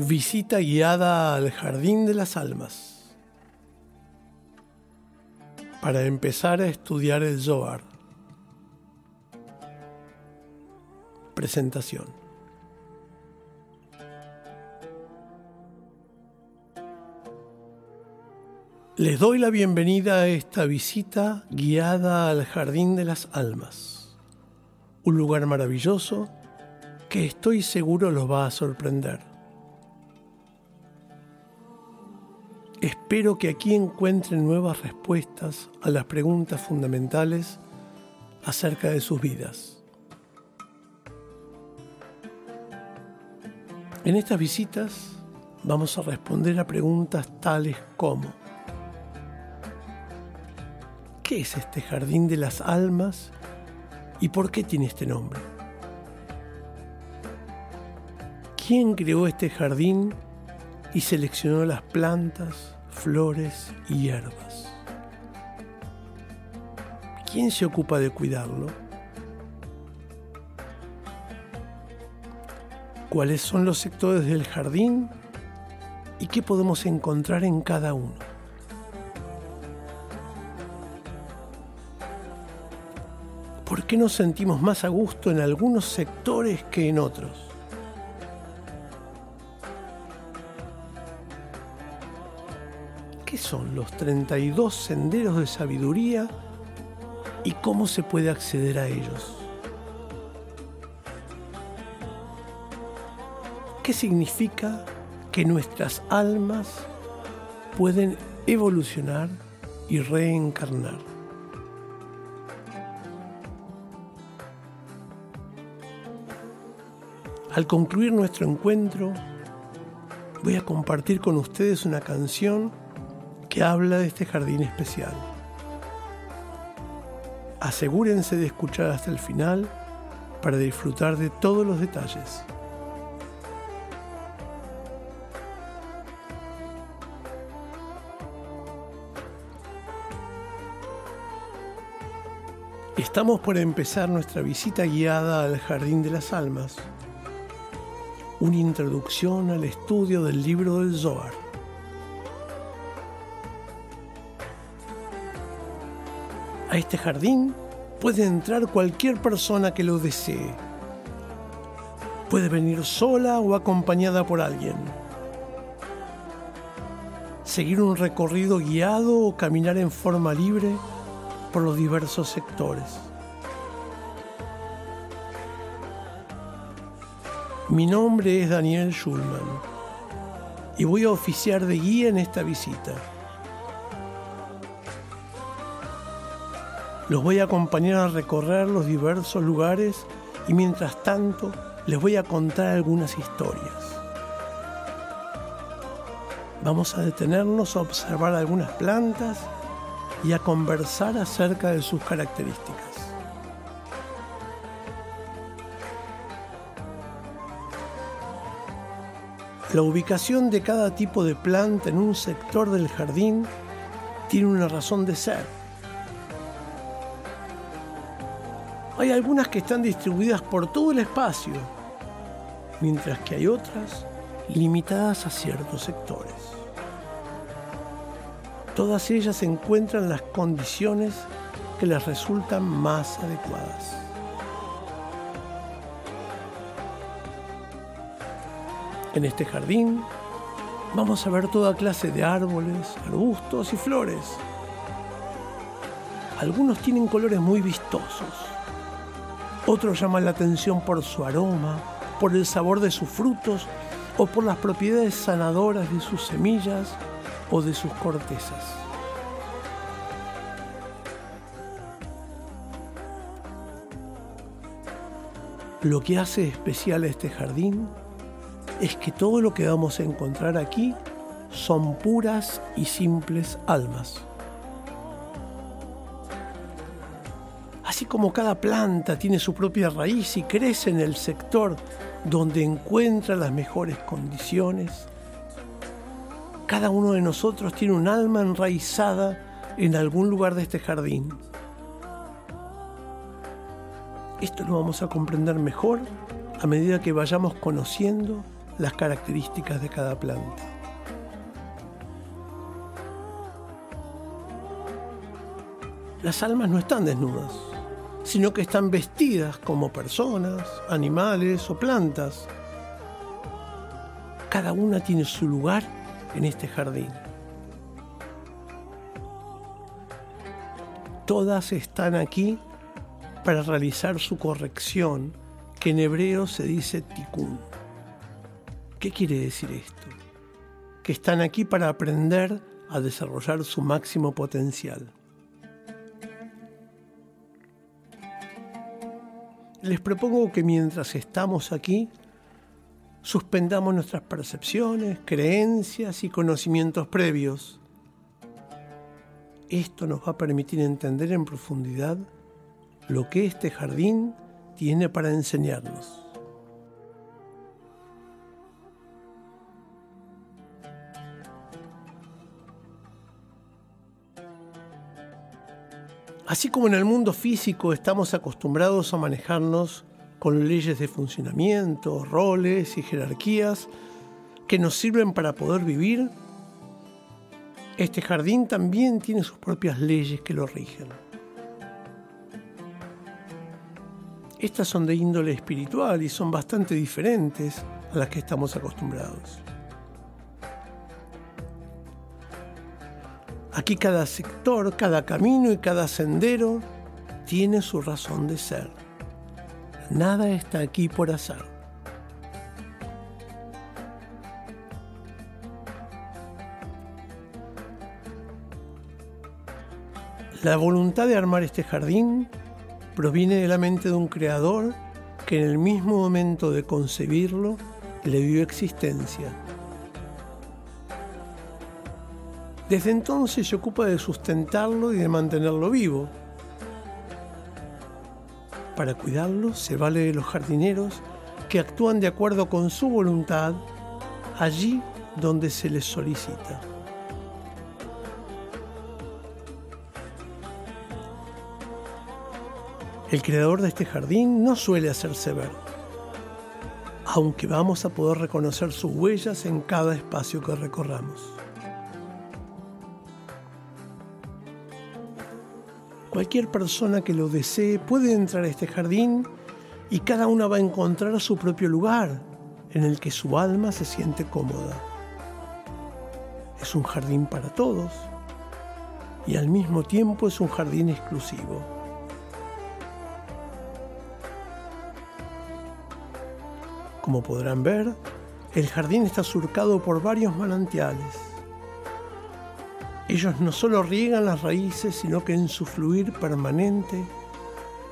Visita guiada al Jardín de las Almas. Para empezar a estudiar el Zohar. Presentación. Les doy la bienvenida a esta visita guiada al Jardín de las Almas. Un lugar maravilloso que estoy seguro los va a sorprender. Espero que aquí encuentren nuevas respuestas a las preguntas fundamentales acerca de sus vidas. En estas visitas vamos a responder a preguntas tales como ¿Qué es este jardín de las almas y por qué tiene este nombre? ¿Quién creó este jardín y seleccionó las plantas, flores y hierbas. ¿Quién se ocupa de cuidarlo? ¿Cuáles son los sectores del jardín y qué podemos encontrar en cada uno? ¿Por qué nos sentimos más a gusto en algunos sectores que en otros? Son los 32 senderos de sabiduría y cómo se puede acceder a ellos? ¿Qué significa que nuestras almas pueden evolucionar y reencarnar? Al concluir nuestro encuentro, voy a compartir con ustedes una canción que habla de este jardín especial. Asegúrense de escuchar hasta el final para disfrutar de todos los detalles. Estamos por empezar nuestra visita guiada al Jardín de las Almas, una introducción al estudio del libro del Zohar. A este jardín puede entrar cualquier persona que lo desee. Puede venir sola o acompañada por alguien. Seguir un recorrido guiado o caminar en forma libre por los diversos sectores. Mi nombre es Daniel Schulman y voy a oficiar de guía en esta visita. Los voy a acompañar a recorrer los diversos lugares y mientras tanto les voy a contar algunas historias. Vamos a detenernos a observar algunas plantas y a conversar acerca de sus características. La ubicación de cada tipo de planta en un sector del jardín tiene una razón de ser Hay algunas que están distribuidas por todo el espacio, mientras que hay otras limitadas a ciertos sectores. Todas ellas encuentran las condiciones que les resultan más adecuadas. En este jardín vamos a ver toda clase de árboles, arbustos y flores. Algunos tienen colores muy vistosos, otros llaman la atención por su aroma, por el sabor de sus frutos o por las propiedades sanadoras de sus semillas o de sus cortezas. Lo que hace especial a este jardín es que todo lo que vamos a encontrar aquí son puras y simples almas. Así como cada planta tiene su propia raíz y crece en el sector donde encuentra las mejores condiciones, cada uno de nosotros tiene un alma enraizada en algún lugar de este jardín. Esto lo vamos a comprender mejor a medida que vayamos conociendo las características de cada planta. Las almas no están desnudas, sino que están vestidas como personas, animales o plantas. Cada una tiene su lugar en este jardín. Todas están aquí para realizar su corrección, que en hebreo se dice tikkun. ¿Qué quiere decir esto? Que están aquí para aprender a desarrollar su máximo potencial. Les propongo que mientras estamos aquí, suspendamos nuestras percepciones, creencias y conocimientos previos. Esto nos va a permitir entender en profundidad lo que este jardín tiene para enseñarnos. Así como en el mundo físico estamos acostumbrados a manejarnos con leyes de funcionamiento, roles y jerarquías que nos sirven para poder vivir, este jardín también tiene sus propias leyes que lo rigen. Estas son de índole espiritual y son bastante diferentes a las que estamos acostumbrados. Aquí cada sector, cada camino y cada sendero tiene su razón de ser. Nada está aquí por azar. La voluntad de armar este jardín proviene de la mente de un creador que en el mismo momento de concebirlo le dio existencia Desde entonces se ocupa de sustentarlo y de mantenerlo vivo. Para cuidarlo se vale de los jardineros que actúan de acuerdo con su voluntad allí donde se les solicita. El creador de este jardín no suele hacerse ver, aunque vamos a poder reconocer sus huellas en cada espacio que recorramos. Cualquier persona que lo desee puede entrar a este jardín y cada una va a encontrar su propio lugar en el que su alma se siente cómoda. Es un jardín para todos y al mismo tiempo es un jardín exclusivo. Como podrán ver, el jardín está surcado por varios manantiales ellos no solo riegan las raíces, sino que en su fluir permanente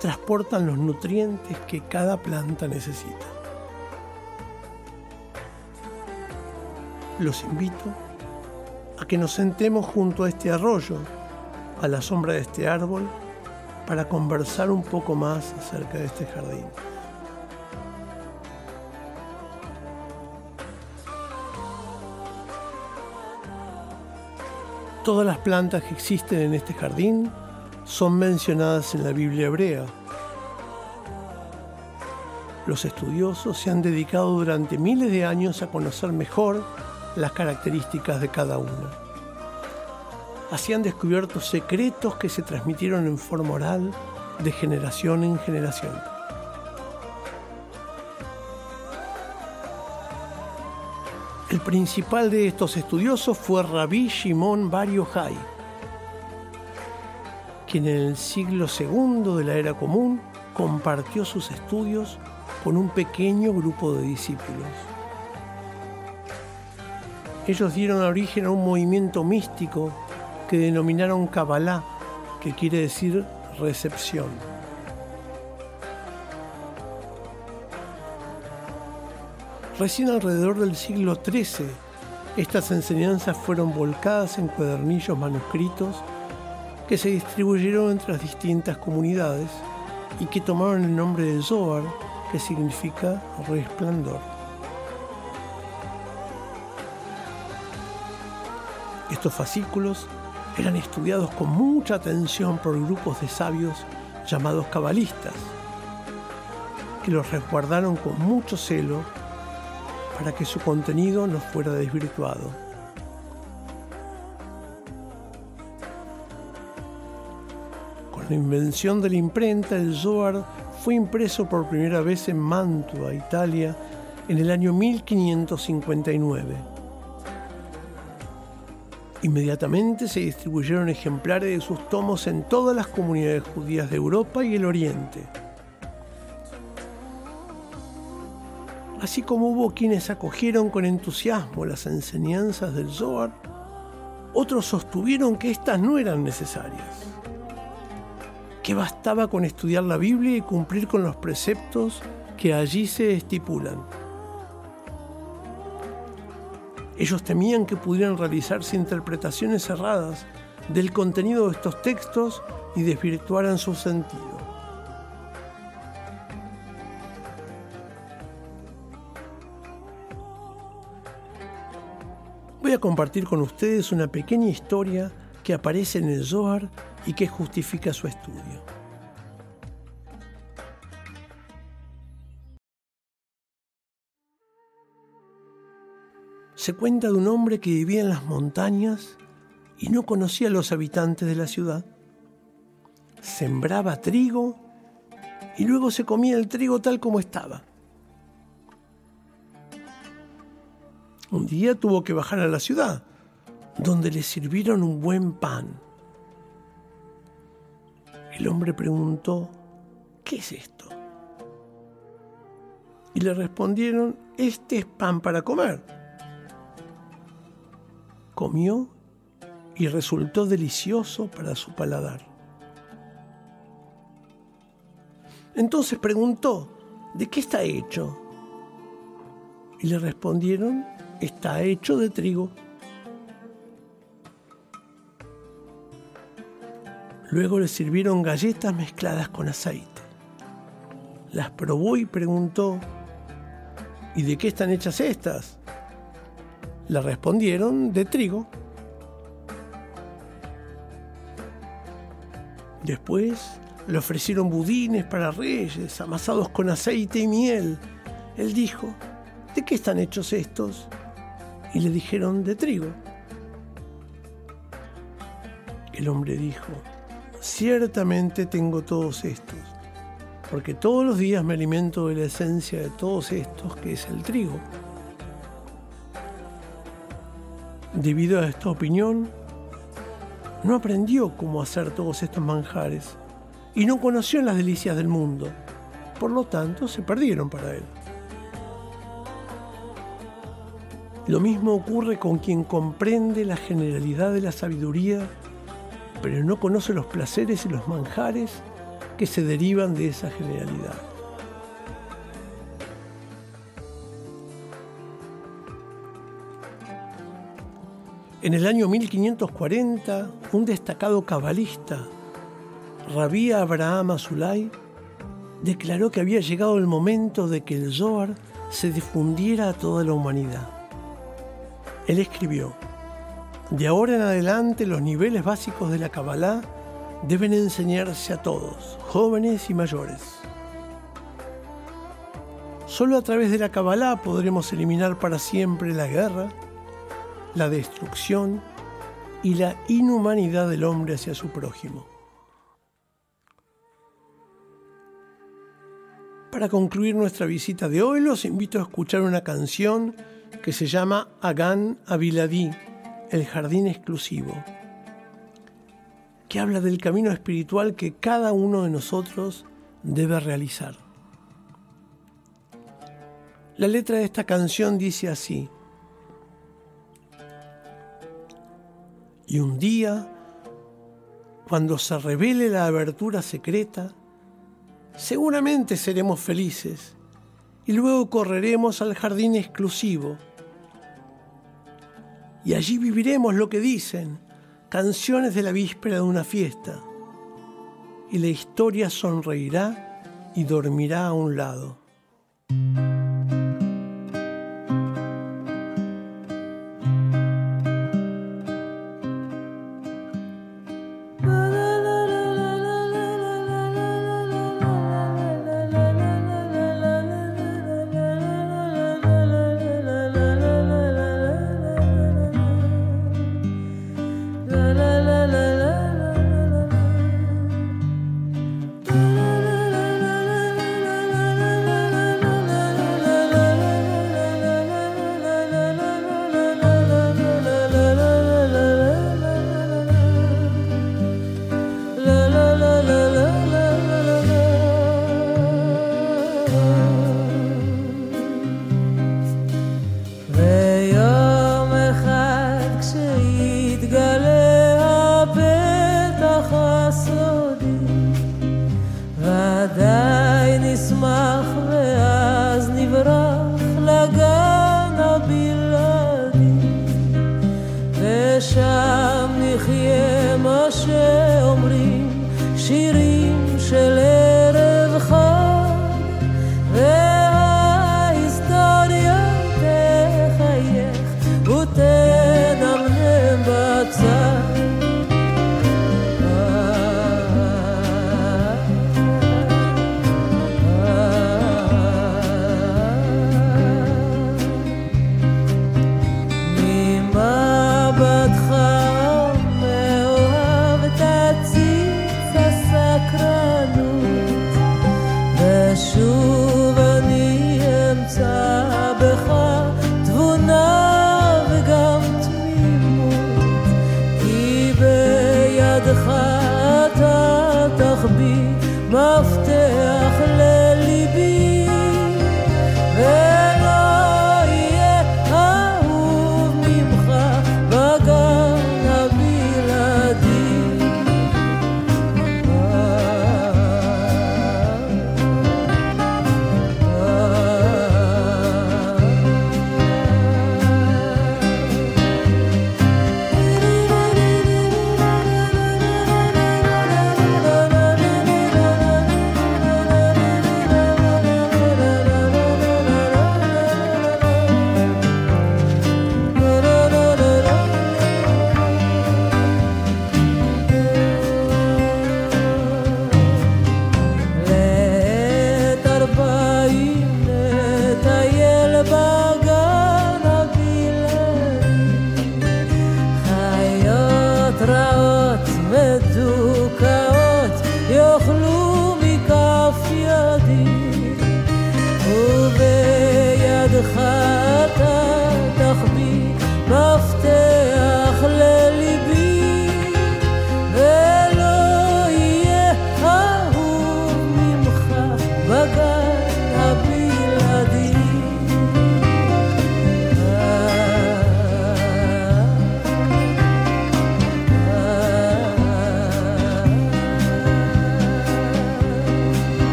transportan los nutrientes que cada planta necesita. Los invito a que nos sentemos junto a este arroyo, a la sombra de este árbol, para conversar un poco más acerca de este jardín. Todas las plantas que existen en este jardín son mencionadas en la Biblia hebrea. Los estudiosos se han dedicado durante miles de años a conocer mejor las características de cada una. Así han descubierto secretos que se transmitieron en forma oral de generación en generación. El principal de estos estudiosos fue Rabbi Shimon Bar Yochai, quien en el siglo II de la era común compartió sus estudios con un pequeño grupo de discípulos. Ellos dieron origen a un movimiento místico que denominaron Kabbalah, que quiere decir recepción. Recién alrededor del siglo XIII, estas enseñanzas fueron volcadas en cuadernillos manuscritos que se distribuyeron entre las distintas comunidades y que tomaron el nombre de Zohar, que significa resplandor. Estos fascículos eran estudiados con mucha atención por grupos de sabios llamados cabalistas, que los resguardaron con mucho celo para que su contenido no fuera desvirtuado. Con la invención de la imprenta, el Zohar fue impreso por primera vez en Mantua, Italia, en el año 1559. Inmediatamente se distribuyeron ejemplares de sus tomos en todas las comunidades judías de Europa y el Oriente. Así como hubo quienes acogieron con entusiasmo las enseñanzas del Zohar, otros sostuvieron que éstas no eran necesarias, que bastaba con estudiar la Biblia y cumplir con los preceptos que allí se estipulan. Ellos temían que pudieran realizarse interpretaciones erradas del contenido de estos textos y desvirtuaran su sentido. A compartir con ustedes una pequeña historia que aparece en el Zohar y que justifica su estudio. Se cuenta de un hombre que vivía en las montañas y no conocía a los habitantes de la ciudad. Sembraba trigo y luego se comía el trigo tal como estaba. Un día tuvo que bajar a la ciudad, donde le sirvieron un buen pan. El hombre preguntó, ¿qué es esto? Y le respondieron, este es pan para comer. Comió y resultó delicioso para su paladar. Entonces preguntó, ¿de qué está hecho? Y le respondieron, está hecho de trigo. Luego le sirvieron galletas mezcladas con aceite. Las probó y preguntó, ¿y de qué están hechas estas? Le respondieron, de trigo. Después le ofrecieron budines para reyes, amasados con aceite y miel. Él dijo, ¿de qué están hechos estos? Y le dijeron de trigo. El hombre dijo, ciertamente tengo todos estos, porque todos los días me alimento de la esencia de todos estos, que es el trigo. Debido a esta opinión, no aprendió cómo hacer todos estos manjares y no conoció las delicias del mundo. Por lo tanto, se perdieron para él. Lo mismo ocurre con quien comprende la generalidad de la sabiduría, pero no conoce los placeres y los manjares que se derivan de esa generalidad. En el año 1540, un destacado cabalista, Rabí Abraham Azulay, declaró que había llegado el momento de que el Zohar se difundiera a toda la humanidad. Él escribió, de ahora en adelante los niveles básicos de la Kabbalah deben enseñarse a todos, jóvenes y mayores. Solo a través de la Kabbalah podremos eliminar para siempre la guerra, la destrucción y la inhumanidad del hombre hacia su prójimo. Para concluir nuestra visita de hoy, los invito a escuchar una canción que se llama Agan Aviladí, el jardín exclusivo, que habla del camino espiritual que cada uno de nosotros debe realizar. La letra de esta canción dice así, y un día, cuando se revele la abertura secreta, seguramente seremos felices y luego correremos al jardín exclusivo. Y allí viviremos lo que dicen, canciones de la víspera de una fiesta. Y la historia sonreirá y dormirá a un lado.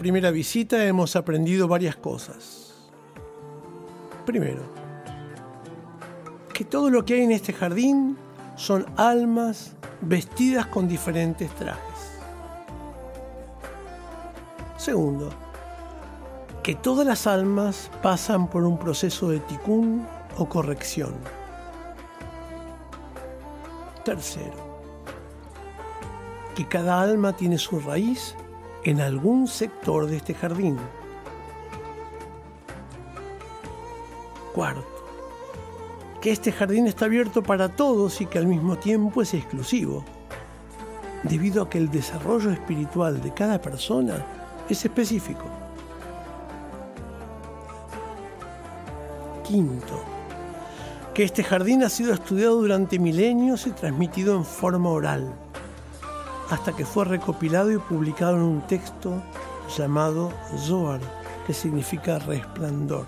Primera visita hemos aprendido varias cosas. Primero, que todo lo que hay en este jardín son almas vestidas con diferentes trajes. Segundo, que todas las almas pasan por un proceso de ticún o corrección. Tercero, que cada alma tiene su raíz en algún sector de este jardín. Cuarto, que este jardín está abierto para todos y que al mismo tiempo es exclusivo, debido a que el desarrollo espiritual de cada persona es específico. Quinto, que este jardín ha sido estudiado durante milenios y transmitido en forma oral hasta que fue recopilado y publicado en un texto llamado Zohar, que significa resplandor.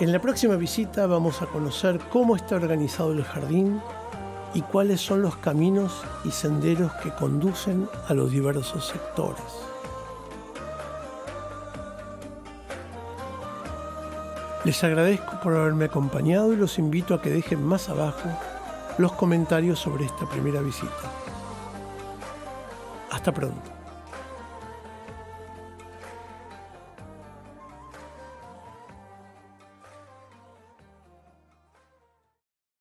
En la próxima visita vamos a conocer cómo está organizado el jardín y cuáles son los caminos y senderos que conducen a los diversos sectores. Les agradezco por haberme acompañado y los invito a que dejen más abajo los comentarios sobre esta primera visita. Hasta pronto.